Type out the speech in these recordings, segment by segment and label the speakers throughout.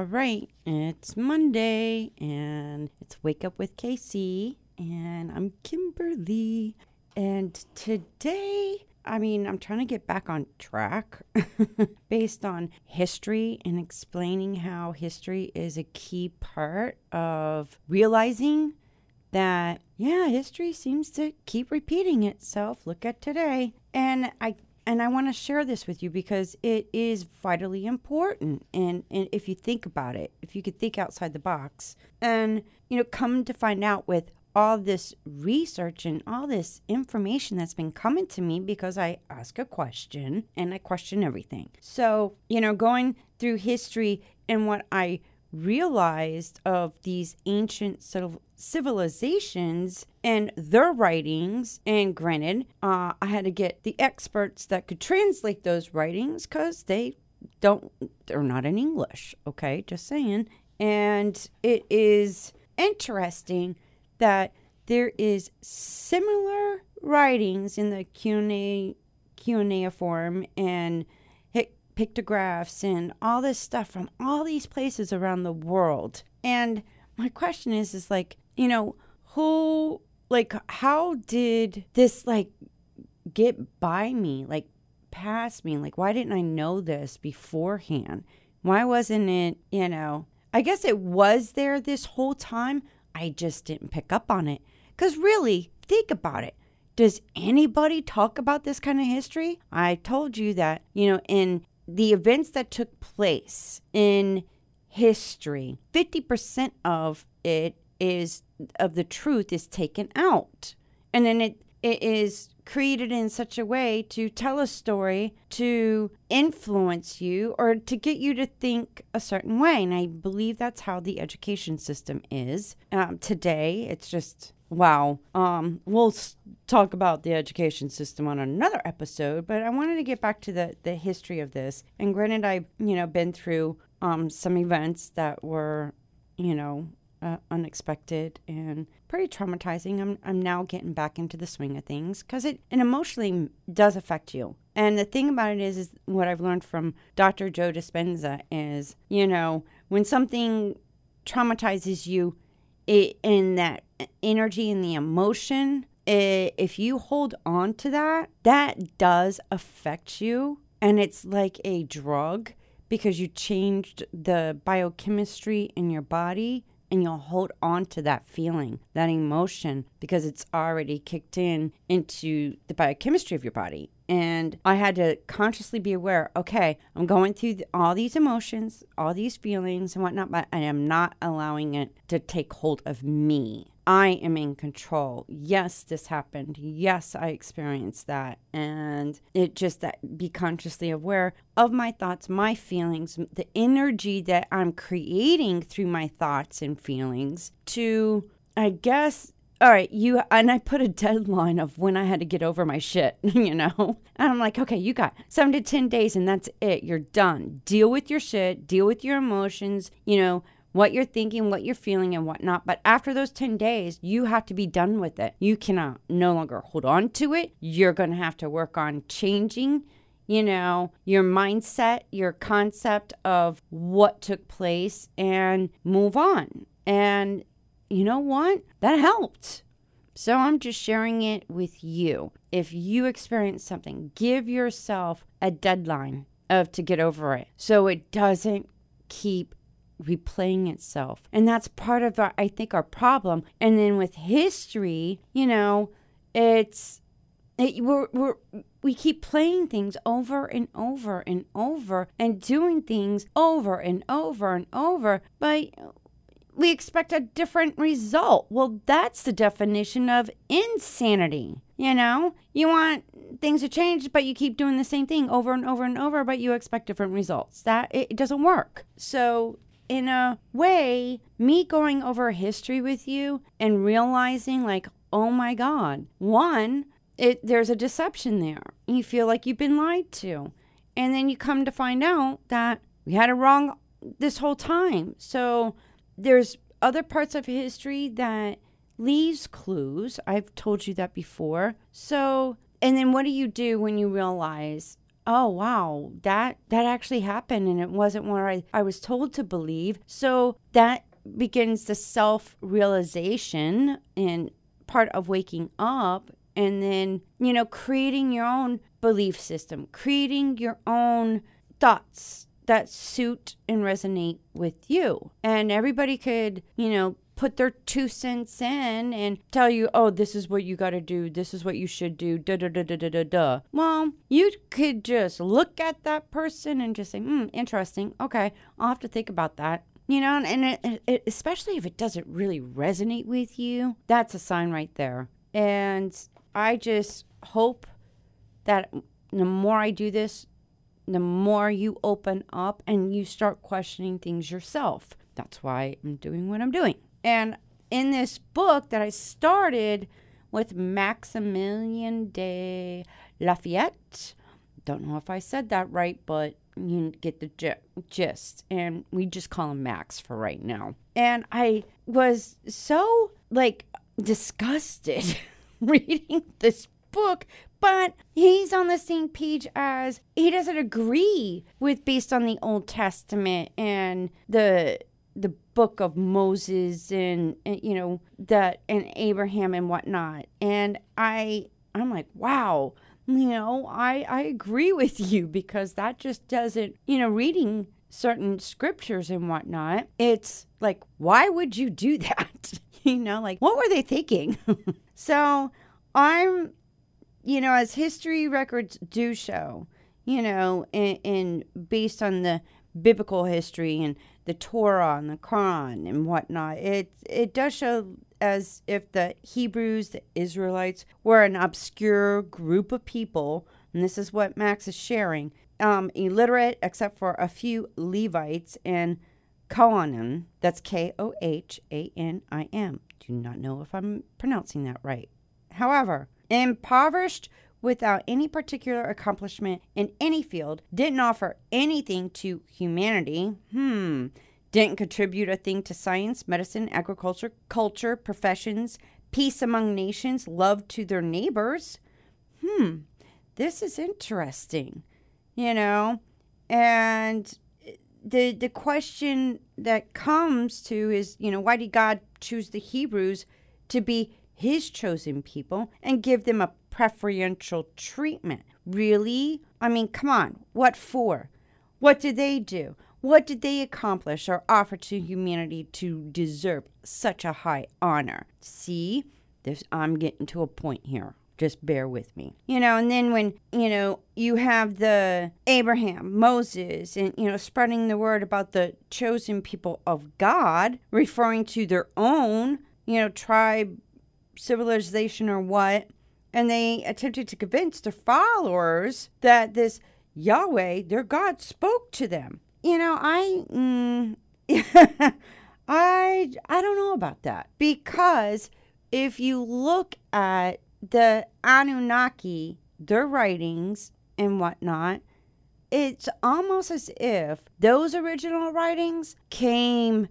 Speaker 1: All right, it's Monday and it's Wake Up with Casey, and I'm Kimberly. And today, I mean, I'm trying to get back on track based on history and explaining how history is a key part of realizing that, yeah, history seems to keep repeating itself. Look at today. And I and I want to share this with you because it is vitally important. And, and if you think about it, if you could think outside the box, and you know, come to find out with all this research and all this information that's been coming to me because I ask a question and I question everything. So, you know, going through history and what I realized of these ancient civilizations and their writings. And granted, uh, I had to get the experts that could translate those writings because they don't, they're not in English. Okay, just saying. And it is interesting that there is similar writings in the cuneiform and pictographs and all this stuff from all these places around the world. And my question is is like, you know, who like how did this like get by me, like past me? Like why didn't I know this beforehand? Why wasn't it, you know, I guess it was there this whole time. I just didn't pick up on it. Cuz really, think about it. Does anybody talk about this kind of history? I told you that, you know, in the events that took place in history, 50% of it is of the truth is taken out. And then it it is created in such a way to tell a story to influence you or to get you to think a certain way. And I believe that's how the education system is um, today. It's just Wow. Um, we'll talk about the education system on another episode, but I wanted to get back to the, the history of this. And granted, I've, you know, been through um, some events that were, you know, uh, unexpected and pretty traumatizing. I'm, I'm now getting back into the swing of things because it, it emotionally does affect you. And the thing about it is, is what I've learned from Dr. Joe Dispenza is, you know, when something traumatizes you, it, in that energy and the emotion, it, if you hold on to that, that does affect you. And it's like a drug because you changed the biochemistry in your body and you'll hold on to that feeling, that emotion, because it's already kicked in into the biochemistry of your body. And I had to consciously be aware okay, I'm going through all these emotions, all these feelings and whatnot, but I am not allowing it to take hold of me. I am in control. Yes, this happened. Yes, I experienced that. And it just that be consciously aware of my thoughts, my feelings, the energy that I'm creating through my thoughts and feelings to, I guess, all right, you and I put a deadline of when I had to get over my shit, you know? And I'm like, okay, you got seven to 10 days and that's it. You're done. Deal with your shit, deal with your emotions, you know, what you're thinking, what you're feeling, and whatnot. But after those 10 days, you have to be done with it. You cannot no longer hold on to it. You're going to have to work on changing, you know, your mindset, your concept of what took place, and move on. And you know what? That helped. So I'm just sharing it with you. If you experience something, give yourself a deadline of to get over it so it doesn't keep replaying itself. And that's part of our, I think, our problem. And then with history, you know, it's it, we're, we're we keep playing things over and over and over and doing things over and over and over, but we expect a different result. Well, that's the definition of insanity. You know, you want things to change, but you keep doing the same thing over and over and over, but you expect different results. That it, doesn't work. So in a way, me going over history with you and realizing, like, oh my God, one, it, there's a deception there. You feel like you've been lied to. And then you come to find out that we had it wrong this whole time. So there's other parts of history that leaves clues. I've told you that before. So, and then what do you do when you realize, oh wow, that that actually happened and it wasn't what I, I was told to believe. So that begins the self realization and part of waking up and then, you know, creating your own belief system, creating your own thoughts that suit and resonate with you. And everybody could, you know, put their two cents in and tell you, oh, this is what you got to do, this is what you should do, da da da da da da da. Well, you could just look at that person and just say, hmm, interesting. Okay, I'll have to think about that. You know, and it, it, especially if it doesn't really resonate with you, that's a sign right there. And I just hope that the more I do this, the more you open up and you start questioning things yourself. That's why I'm doing what I'm doing. And in this book that I started with Maximillien de Lafayette, don't know if I said that right, but you get the gist. And we just call him Max for right now. And I was so like disgusted reading this book, but he's on the same page as he doesn't agree with based on the Old Testament and the the book of Moses and, and you know that and Abraham and whatnot. And I I'm like, wow, you know, I I agree with you because that just doesn't, you know, reading certain scriptures and whatnot, it's like, why would you do that? you know, like what were they thinking? so I'm you know, as history records do show, you know, in, in based on the biblical history and the Torah and the Quran and whatnot, it it does show as if the Hebrews, the Israelites, were an obscure group of people, and this is what Max is sharing, um, illiterate except for a few Levites and Kohanim. That's K O H A N I M. Do not know if I'm pronouncing that right. However, impoverished without any particular accomplishment in any field, didn't offer anything to humanity, hmm, didn't contribute a thing to science, medicine, agriculture, culture, professions, peace among nations, love to their neighbors. Hmm, this is interesting, you know? And the the question that comes to is, you know, why did God choose the Hebrews to be his chosen people and give them a preferential treatment. Really? I mean, come on. What for? What did they do? What did they accomplish or offer to humanity to deserve such a high honor? See, this I'm getting to a point here. Just bear with me. You know, and then when, you know, you have the Abraham, Moses, and, you know, spreading the word about the chosen people of God, referring to their own, you know, tribe, civilization, or what, and they attempted to convince their followers that this Yahweh, their God, spoke to them. You know, I, mm, I, I don't know about that because if you look at the Anunnaki, their writings and whatnot, it's almost as if those original writings came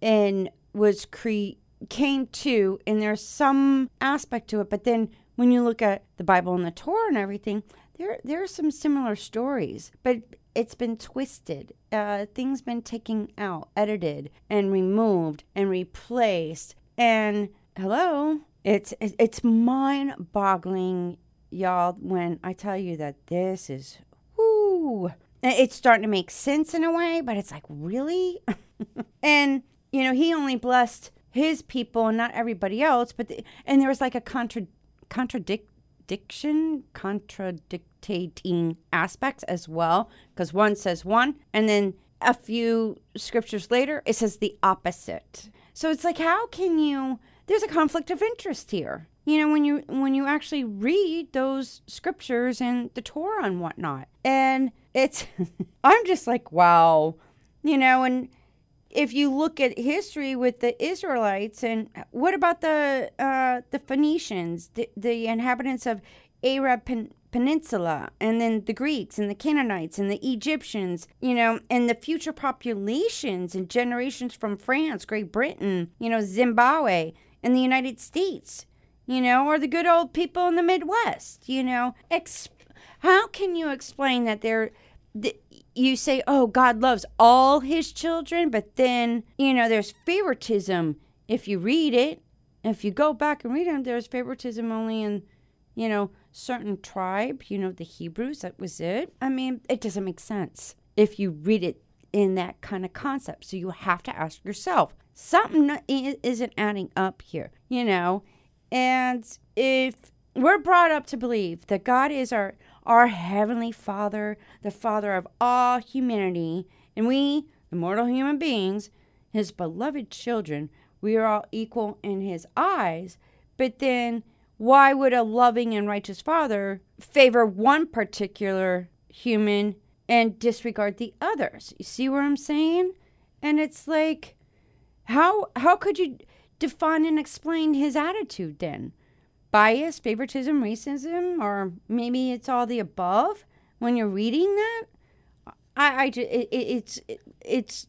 Speaker 1: and was cre came to, and there's some aspect to it, but then when you look at the Bible and the Torah and everything, there there are some similar stories, but it's been twisted. Uh, things been taken out, edited, and removed and replaced. And hello, it's it's mind-boggling, y'all. When I tell you that this is, whoo, it's starting to make sense in a way, but it's like really, and you know, he only blessed his people and not everybody else. But the, and there was like a contra contradiction, contradicting aspects as well, because one says one, and then a few scriptures later, it says the opposite. So it's like, how can you? There's a conflict of interest here. You know, when you when you actually read those scriptures and the Torah and whatnot, and it's, I'm just like, wow, you know, and if you look at history with the Israelites, and what about the uh, the Phoenicians, the, the inhabitants of Arab Pen- Peninsula, and then the Greeks and the Canaanites and the Egyptians, you know, and the future populations and generations from France, Great Britain, you know, Zimbabwe, and the United States, you know, or the good old people in the Midwest, you know, how can you explain that there th- you say oh god loves all his children but then you know there's favoritism if you read it. If you go back and read it there's favoritism only in you know certain tribe you know the hebrews that was it. I mean it doesn't make sense if you read it in that kind of concept. So you have to ask yourself something isn't adding up here you know? And if we're brought up to believe that God is our our heavenly Father, the Father of all humanity, and we, the mortal human beings, his beloved children, we are all equal in his eyes. But then why would a loving and righteous father favor one particular human and disregard the others? You see what I'm saying? And it's like how how could you define and explain his attitude then? Bias, favoritism, racism, or maybe it's all the above when you're reading that? I, I it, it, it's, it, it's,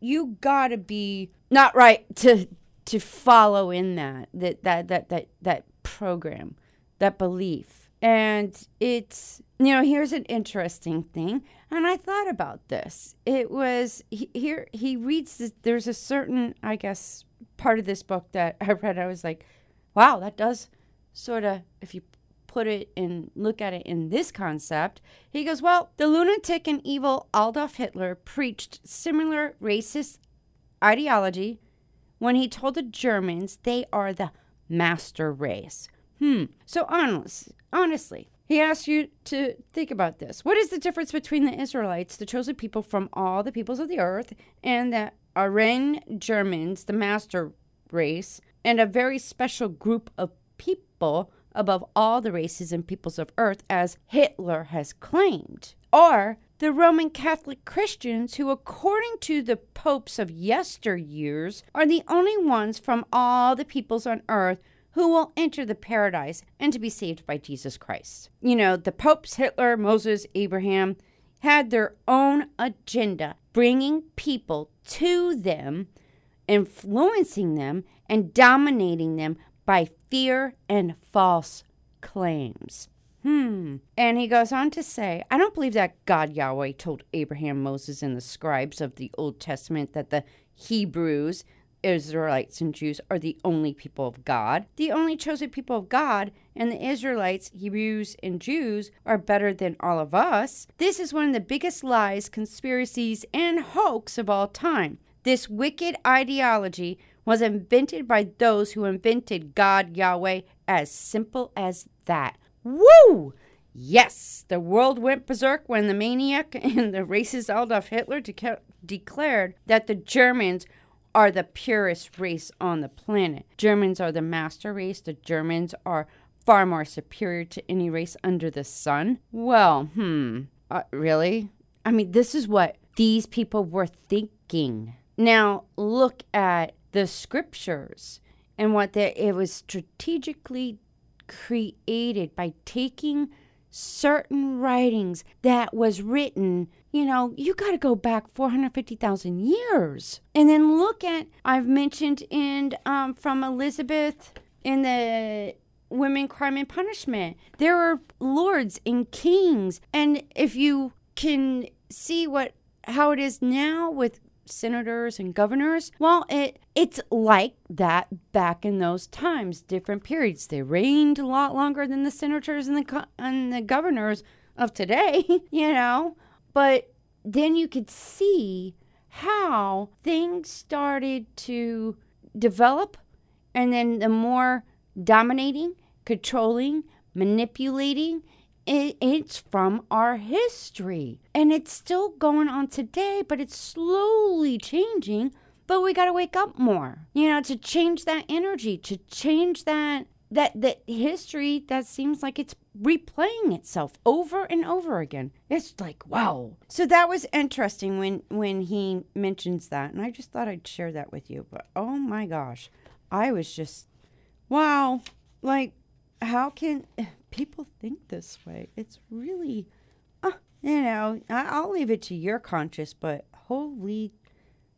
Speaker 1: you gotta be not right to, to follow in that, that, that, that, that, that program, that belief. And it's, you know, here's an interesting thing. And I thought about this. It was he, here, he reads this, there's a certain, I guess, part of this book that I read. I was like, wow, that does sort of, if you put it and look at it in this concept, he goes, Well, the lunatic and evil Adolf Hitler preached similar racist ideology when he told the Germans they are the master race. Hmm. So, honest, honestly, he asks you to think about this. What is the difference between the Israelites, the chosen people from all the peoples of the earth, and the Aryan Germans, the master race, and a very special group of people above all the races and peoples of earth, as Hitler has claimed? Or the Roman Catholic Christians, who, according to the popes of yesteryears, are the only ones from all the peoples on earth who will enter the paradise and to be saved by Jesus Christ. You know, the popes, Hitler, Moses, Abraham, had their own agenda, bringing people to them, influencing them, and dominating them by fear and false claims. Hmm. And he goes on to say, I don't believe that God Yahweh told Abraham, Moses, and the scribes of the Old Testament that the Hebrews, Israelites, and Jews are the only people of God. The only chosen people of God, and the Israelites, Hebrews, and Jews are better than all of us. This is one of the biggest lies, conspiracies, and hoax of all time. This wicked ideology was invented by those who invented God Yahweh, as simple as that. Woo! Yes, the world went berserk when the maniac and the racist Adolf Hitler declared that the Germans are the purest race on the planet. Germans are the master race. The Germans are far more superior to any race under the sun. Well, hmm, uh, really? I mean, this is what these people were thinking. Now, look at the scriptures and what they, it was strategically created by taking certain writings that was written you know you got to go back 450,000 years. And then look at I've mentioned in um, from Elizabeth in the women crime and punishment. There are lords and kings. And if you can see what how it is now with senators and governors. Well, it it's like that back in those times, different periods. They reigned a lot longer than the senators and the and the governors of today, you know. But then you could see how things started to develop and then the more dominating, controlling, manipulating it, it's from our history. And it's still going on today, but it's slowly changing. But we got to wake up more, you know, to change that energy, to change that that that history that seems like it's replaying itself over and over again. It's like wow. So that was interesting when when he mentions that, and I just thought I'd share that with you. But oh my gosh, I was just wow. Like how can people think this way? It's really, uh, you know, I, I'll leave it to your conscience, but holy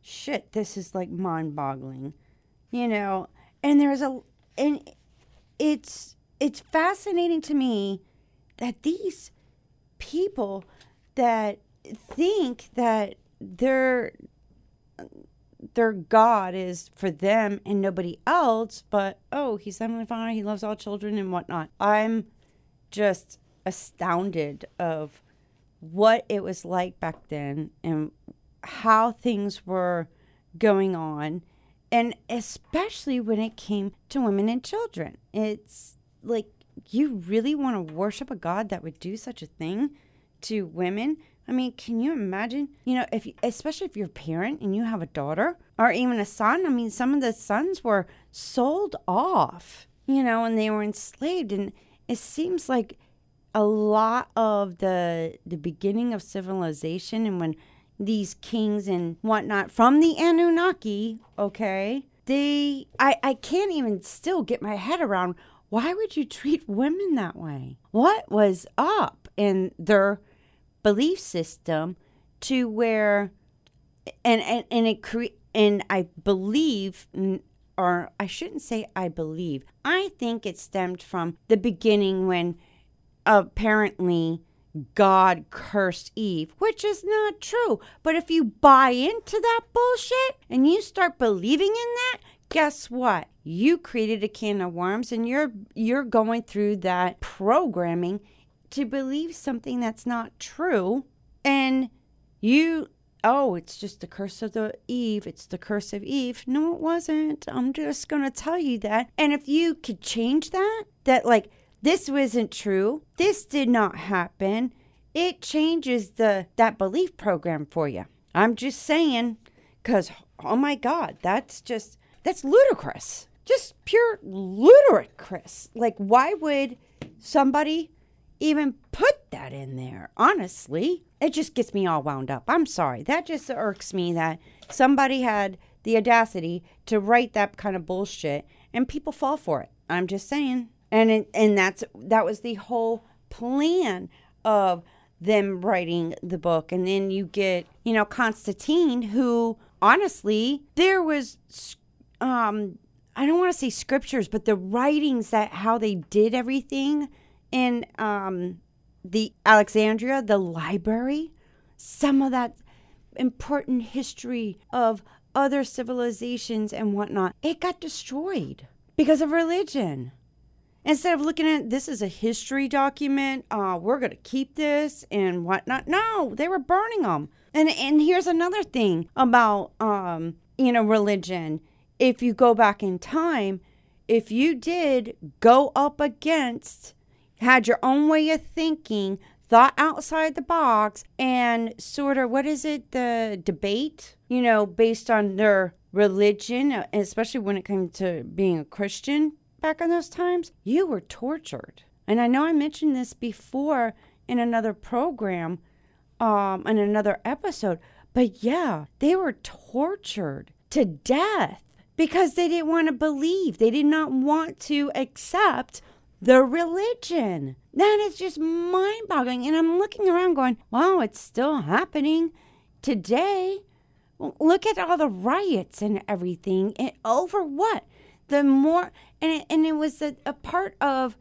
Speaker 1: shit, this is like mind boggling, you know. And there's a, and it's, it's fascinating to me that these people that think that their their God is for them and nobody else, but oh, he's Heavenly Father, he loves all children and whatnot. I'm just astounded of what it was like back then and how things were going on and especially when it came to women and children. It's like you really want to worship a God that would do such a thing to women? I mean, can you imagine? You know, if you, especially if you're a parent and you have a daughter or even a son. I mean, some of the sons were sold off, you know, and they were enslaved, and it seems like a lot of the the beginning of civilization and when these kings and whatnot from the Anunnaki, okay, they I I can't even still get my head around why would you treat women that way? What was up in their belief system to where and and, and it cre- and I believe or I shouldn't say I believe. I think it stemmed from the beginning when apparently God cursed Eve, which is not true. But if you buy into that bullshit and you start believing in that, guess what? You created a can of worms and you're you're going through that programming to believe something that's not true and you oh it's just the curse of the eve it's the curse of eve. No it wasn't. I'm just going to tell you that. And if you could change that that like this wasn't true this did not happen it changes the that belief program for you. I'm just saying because oh my god that's just that's ludicrous. Just pure ludicrous. Like why would somebody even put that in there. Honestly, it just gets me all wound up. I'm sorry. That just irks me that somebody had the audacity to write that kind of bullshit and people fall for it. I'm just saying. And it, and that's that was the whole plan of them writing the book and then you get, you know, Constantine who honestly there was um I don't want to say scriptures, but the writings that how they did everything in um, the Alexandria, the library, some of that important history of other civilizations and whatnot, it got destroyed because of religion. Instead of looking at this as a history document, uh, we're going to keep this and whatnot. No, they were burning them. And and here's another thing about um, you know religion. If you go back in time, if you did go up against had your own way of thinking, thought outside the box, and sort of what is it, the debate, you know, based on their religion, especially when it came to being a Christian back in those times, you were tortured. And I know I mentioned this before in another program, um, in another episode, but yeah, they were tortured to death because they didn't want to believe. They did not want to accept the religion. That is just mind boggling. And I'm looking around going, wow, it's still happening today. Look at all the riots and everything. And over what? The more, and it, and it was a, a part of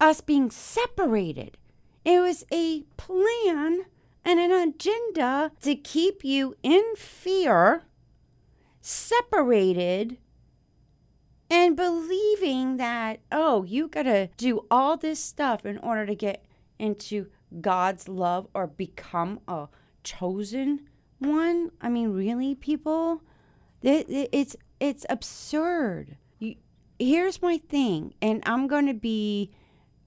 Speaker 1: us being separated. It was a plan and an agenda to keep you in fear, separated, and believing that, oh, you got to do all this stuff in order to get into God's love or become a chosen one. I mean, really, people? It's it's absurd. You, Here's my thing, and I'm going to be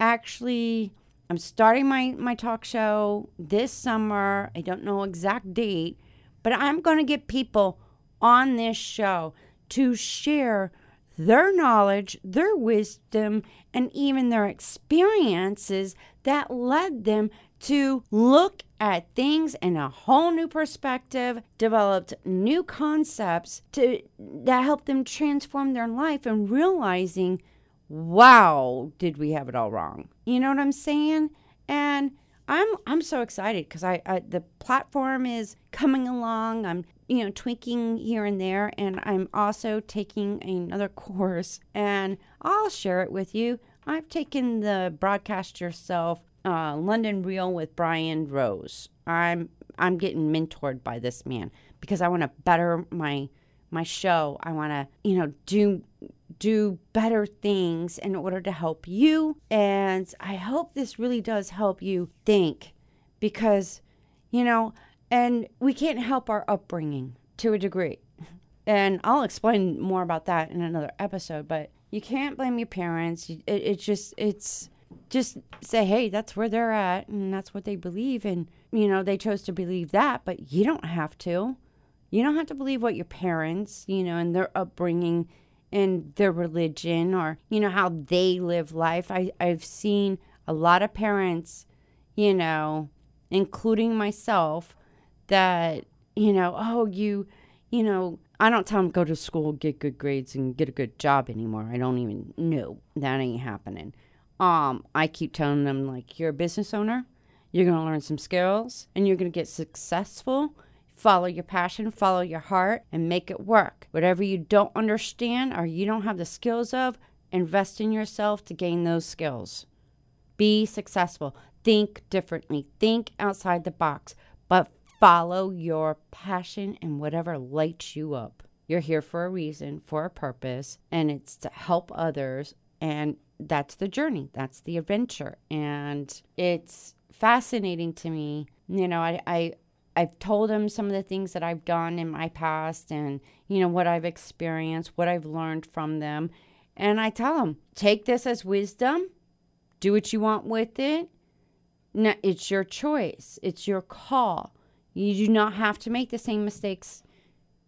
Speaker 1: actually I'm starting my my talk show this summer. I don't know exact date, but I'm going to get people on this show to share their knowledge, their wisdom, and even their experiences that led them to look at things in a whole new perspective, developed new concepts to that helped them transform their life and realizing, wow, did we have it all wrong? You know what I'm saying? And I'm I'm so excited because I, I the platform is coming along. I'm you know, tweaking here and there. And I'm also taking another course, and I'll share it with you. I've taken the broadcast yourself uh, London Real with Brian Rose. I'm I'm getting mentored by this man because I want to better my my show. I want to, you know, do do better things in order to help you. And I hope this really does help you think because, you know, and we can't help our upbringing to a degree. And I'll explain more about that in another episode, but you can't blame your parents. It, it's just, it's just say, hey, that's where they're at and that's what they believe. And, you know, they chose to believe that, but you don't have to. You don't have to believe what your parents, you know, and their upbringing and their religion or, you know, how they live life. I, I've seen a lot of parents, you know, including myself, that, you know, oh, you, you know, I don't tell them go to school, get good grades, and get a good job anymore. I don't even know that ain't happening. Um, I keep telling them like you're a business owner, you're gonna learn some skills, and you're gonna get successful Follow your passion, follow your heart, and make it work. Whatever you don't understand or you don't have the skills of, invest in yourself to gain those skills. Be successful. Think differently. Think outside the box, but follow your passion and whatever lights you up. You're here for a reason, for a purpose, and it's to help others. And that's the journey, that's the adventure. And it's fascinating to me. You know, I, I, I've told him some of the things that I've done in my past and, you know, what I've experienced, what I've learned from them. And I tell him, take this as wisdom, do what you want with it. No, it's your choice, it's your call. You do not have to make the same mistakes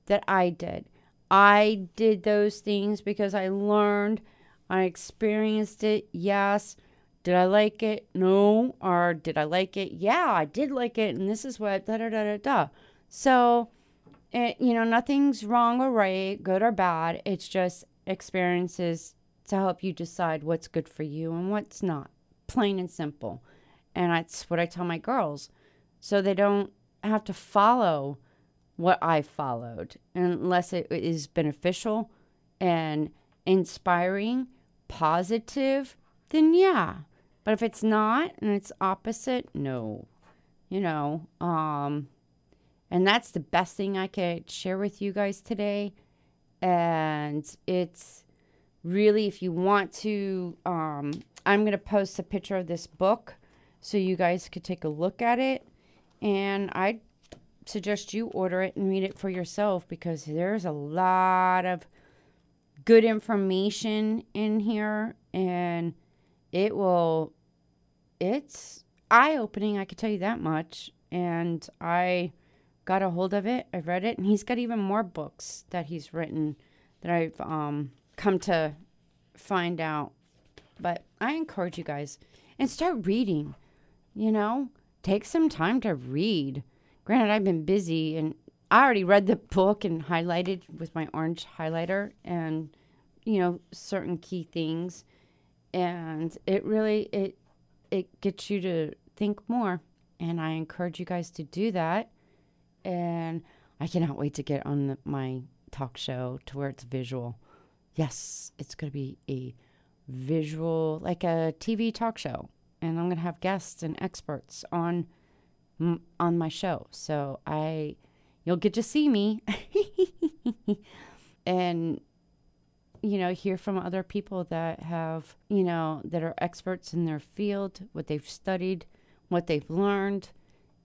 Speaker 1: that I did. I did those things because I learned, I experienced it, yes. Did I like it? No. Or did I like it? Yeah, I did like it. And this is what da da da da da. So, it, you know, nothing's wrong or right, good or bad. It's just experiences to help you decide what's good for you and what's not. Plain and simple. And that's what I tell my girls. So they don't have to follow what I followed unless it is beneficial and inspiring, positive, then yeah, but if it's not and it's opposite, no. You know, um and that's the best thing I could share with you guys today. And it's really if you want to um I'm going to post a picture of this book so you guys could take a look at it and I suggest you order it and read it for yourself because there's a lot of good information in here and it will it's eye opening, I could tell you that much. And I got a hold of it. I read it, and he's got even more books that he's written that I've um, come to find out. But I encourage you guys and start reading. You know, take some time to read. Granted, I've been busy, and I already read the book and highlighted with my orange highlighter, and you know certain key things. And it really it it gets you to think more. And I encourage you guys to do that. And I cannot wait to get on the, my talk show to where it's visual. Yes, it's going to be a visual, like a TV talk show. And I'm going to have guests and experts on on my show. So I you'll get to see me. and you know, hear from other people that have, you know, that are experts in their field, what they've studied, what they've learned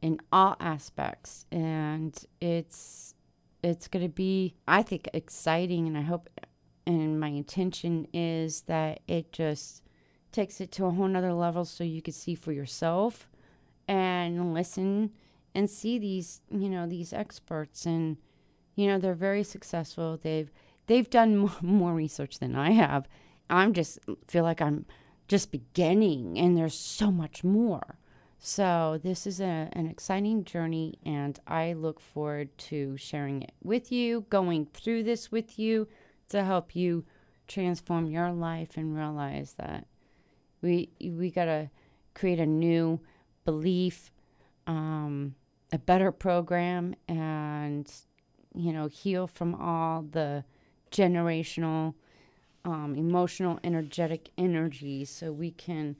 Speaker 1: in all aspects. And it's it's going to be I think exciting and I hope and my intention is that it just takes it to a whole nother level so you can see for yourself and listen and see these, you know, these experts and you know, they're very successful. They've they've done more research than I have. I'm just feel like I'm just beginning, and there's so much more. So this is a, an exciting journey, and I look forward to sharing it with you, going through this with you to help you transform your life and realize that we we gotta create a new belief, um, a better program, and you know heal from all the generational, um, emotional, energetic energy so we can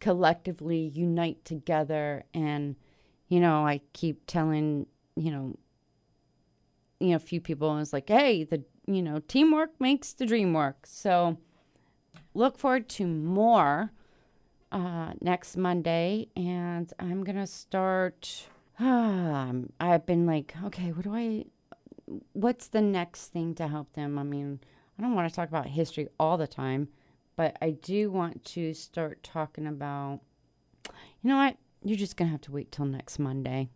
Speaker 1: collectively unite together and you know i keep telling you know you know a few people and it's like hey the you know teamwork makes the dream work. So look forward to more uh, next monday and i'm gonna start um, i've been like okay what do i what's the next thing to help them i mean i don't want to talk about history all the time but I do want to start talking about, you know what? You're just to have to wait till next Monday.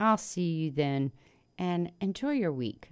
Speaker 1: I'll see you then and enjoy your week.